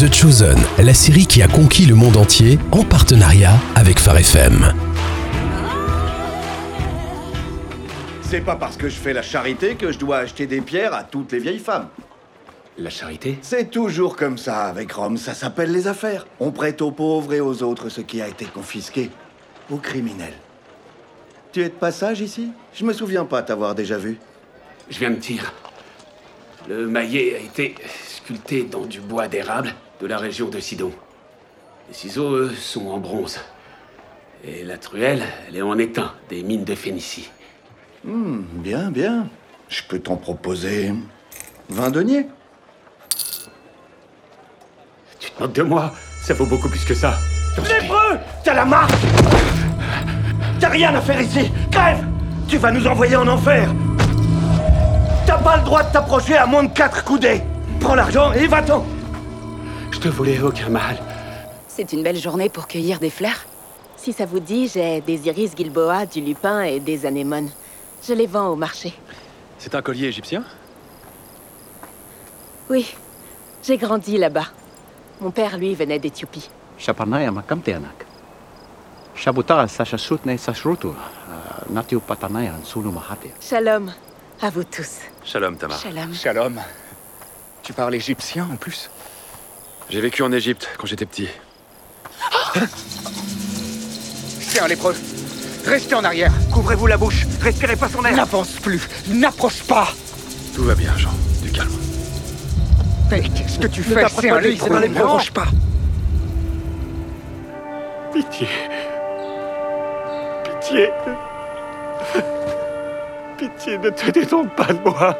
The Chosen, la série qui a conquis le monde entier en partenariat avec Phare FM. C'est pas parce que je fais la charité que je dois acheter des pierres à toutes les vieilles femmes. La charité? C'est toujours comme ça avec Rome, ça s'appelle les affaires. On prête aux pauvres et aux autres ce qui a été confisqué. Aux criminels. Tu es de passage ici? Je me souviens pas t'avoir déjà vu. Je viens de dire. Le maillet a été sculpté dans du bois d'érable de la région de Sidon. Les ciseaux, eux, sont en bronze. Et la truelle, elle est en étain des mines de Phénicie. Hmm, bien, bien. Je peux t'en proposer 20 deniers. Tu te moques de moi? Ça vaut beaucoup plus que ça. Lépreux T'as la marque T'as rien à faire ici Crève Tu vas nous envoyer en enfer T'as pas le droit de t'approcher à moins de quatre coudées Prends l'argent et va-t'en Je te voulais aucun mal. C'est une belle journée pour cueillir des fleurs. Si ça vous dit, j'ai des iris Gilboa, du lupin et des anémones. Je les vends au marché. C'est un collier égyptien? Oui, j'ai grandi là-bas. Mon père, lui, venait d'Éthiopie. Mahate. Shalom à vous tous. Shalom, Tamar. Shalom. Shalom. Tu parles égyptien en plus? J'ai vécu en Égypte quand j'étais petit. C'est un lépreux. Restez en arrière. Couvrez-vous la bouche Respirez pas son air N'avance plus. N'approche pas. Tout va bien, Jean. Du calme. Mais qu'est-ce que tu Ne fais? t'approche C'est un lépreux. N'approche pas. Pitié. Pitié. Pitié, ne te détourne pas de moi.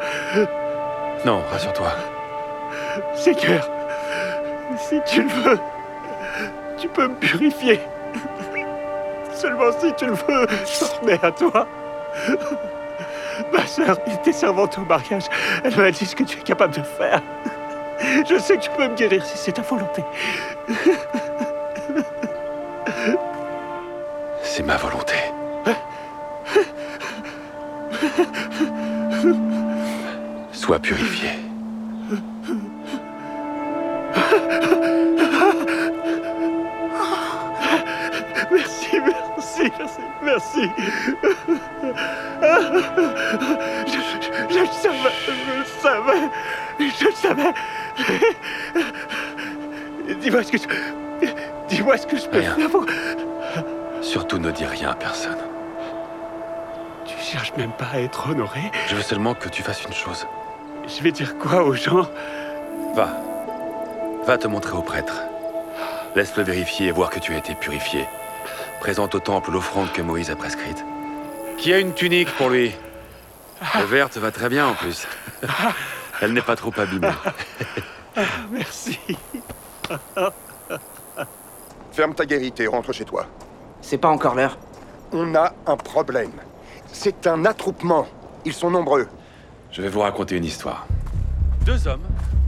Non, rassure-toi. Seigneur, si tu le veux, tu peux me purifier. Seulement si tu le veux, j'en ai à toi. Ma sœur était servante au mariage. Elle m'a dit ce que tu es capable de faire. Je sais que tu peux me guérir si c'est ta volonté. C'est ma volonté. Sois purifié. Merci, merci, merci, merci. Je, je- je le savais, je le savais, je le savais. Dis-moi ce que je... Dis-moi ce que je peux Rien. Surtout ne dis rien à personne. Tu cherches même pas à être honoré Je veux seulement que tu fasses une chose. Je vais dire quoi aux gens? Va. Va te montrer au prêtre. Laisse-le vérifier et voir que tu as été purifié. Présente au temple l'offrande que Moïse a prescrite. Qui a une tunique pour lui? Le vert te va très bien en plus. Elle n'est pas trop abîmée. Merci. Ferme ta guérite et rentre chez toi. C'est pas encore l'heure. On a un problème. C'est un attroupement. Ils sont nombreux. Je vais vous raconter une histoire. Deux hommes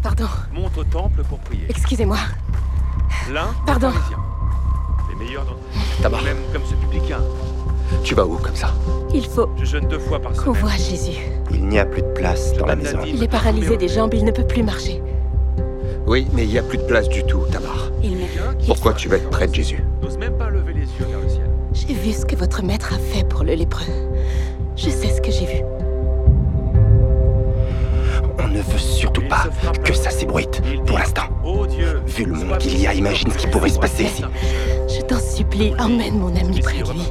Pardon, montent au temple pour prier. excusez-moi. L'un, Pardon. Les meilleurs d'entre eux. Tabar. Même comme ce publicain. Tu vas où comme ça? Il faut Je jeûne deux fois par qu'on semaine. voie Jésus. Il n'y a plus de place dans la maison. Il est paralysé des jambes, il ne peut plus marcher. Oui, mais il n'y a plus de place du tout, Tamar. Il me... Pourquoi tu vas être près de Jésus? N'ose même pas lever les yeux vers le ciel. J'ai vu ce que votre maître a fait pour le lépreux. Je sais ce que j'ai vu. On ne veut surtout pas que ça s'ébruite, pour l'instant. Oh Dieu, Vu le monde qu'il y a, imagine ce qui pourrait se passer ici. Je t'en supplie, emmène mon ami près de lui.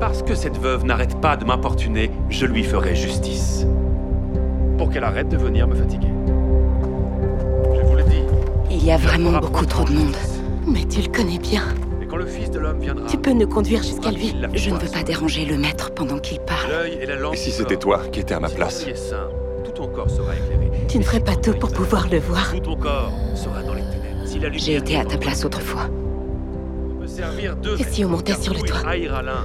Parce que cette veuve n'arrête pas de m'importuner, je lui ferai justice. Pour qu'elle arrête de venir me fatiguer. Je vous le dis. Il y a vraiment beaucoup trop de monde. Mais tu le connais bien. Quand le Fils de l'homme viendra, Tu peux nous conduire jusqu'à lui. Je ne veux pas déranger le maître pendant qu'il parle. L'œil et la langue Et si c'était toi qui étais à ma place ton pied est saint, tout ton corps sera éclairé. Tu ne ferais pas tout pour pouvoir le voir. Tout ton corps sera dans les ténèbres. Si J'ai été à ta place autrefois. Et si on montait sur le toit Il haïra l'un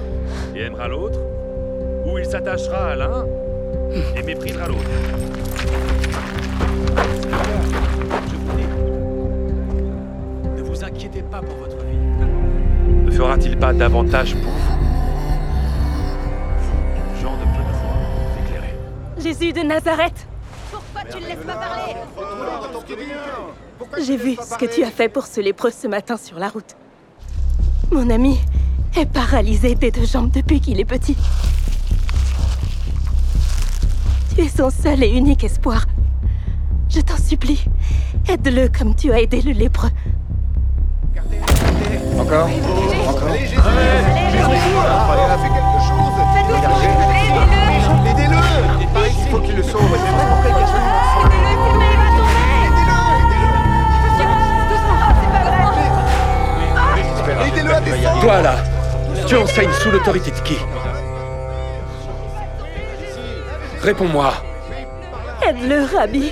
et aimera l'autre, ou il s'attachera à l'un et méprisera l'autre. Je vous dis, ne vous inquiétez pas pour votre vie. Ne fera-t-il pas davantage pour vous Gens de éclairés. Jésus de Nazareth Pourquoi tu ne laisses pas parler J'ai vu ce que tu as fait pour ce lépreux ce matin sur la route. Mon ami est paralysé des deux jambes depuis qu'il est petit. Tu es son seul et unique espoir. Je t'en supplie, aide-le comme tu as aidé le lépreux. Encore? Encore Il a fait quelque chose Aidez-le Il faut qu'il le sauve. Aidez-le à descendre Toi là, tu enseignes sous l'autorité de qui? Réponds-moi. Aide-le, Rabbi.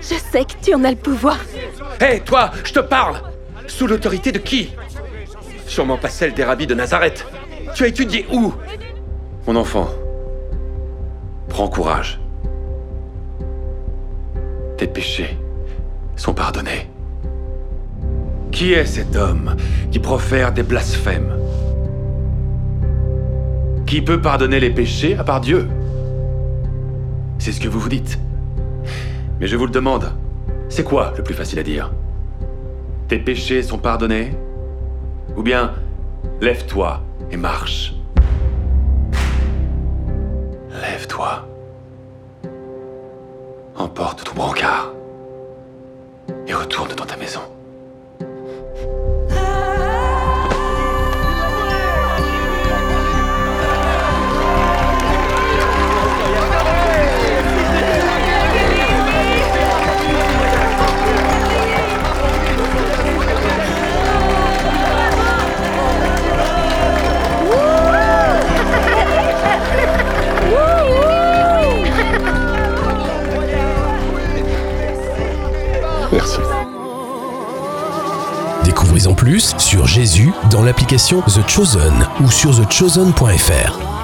Je sais que tu en as le pouvoir. Hé, toi, je te parle Sous l'autorité de qui? Sûrement pas celle des rabbis de Nazareth. Tu as étudié où? Mon enfant, prends courage. Tes péchés sont pardonnés. Qui est cet homme qui profère des blasphèmes? Qui peut pardonner les péchés à part Dieu? C'est ce que vous vous dites. Mais je vous le demande, c'est quoi le plus facile à dire? Tes péchés sont pardonnés? Ou bien, lève-toi et marche Lève-toi. Emporte ton brancard. Et retourne dans ta maison. En plus sur Jésus dans l'application The Chosen ou sur thechosen.fr.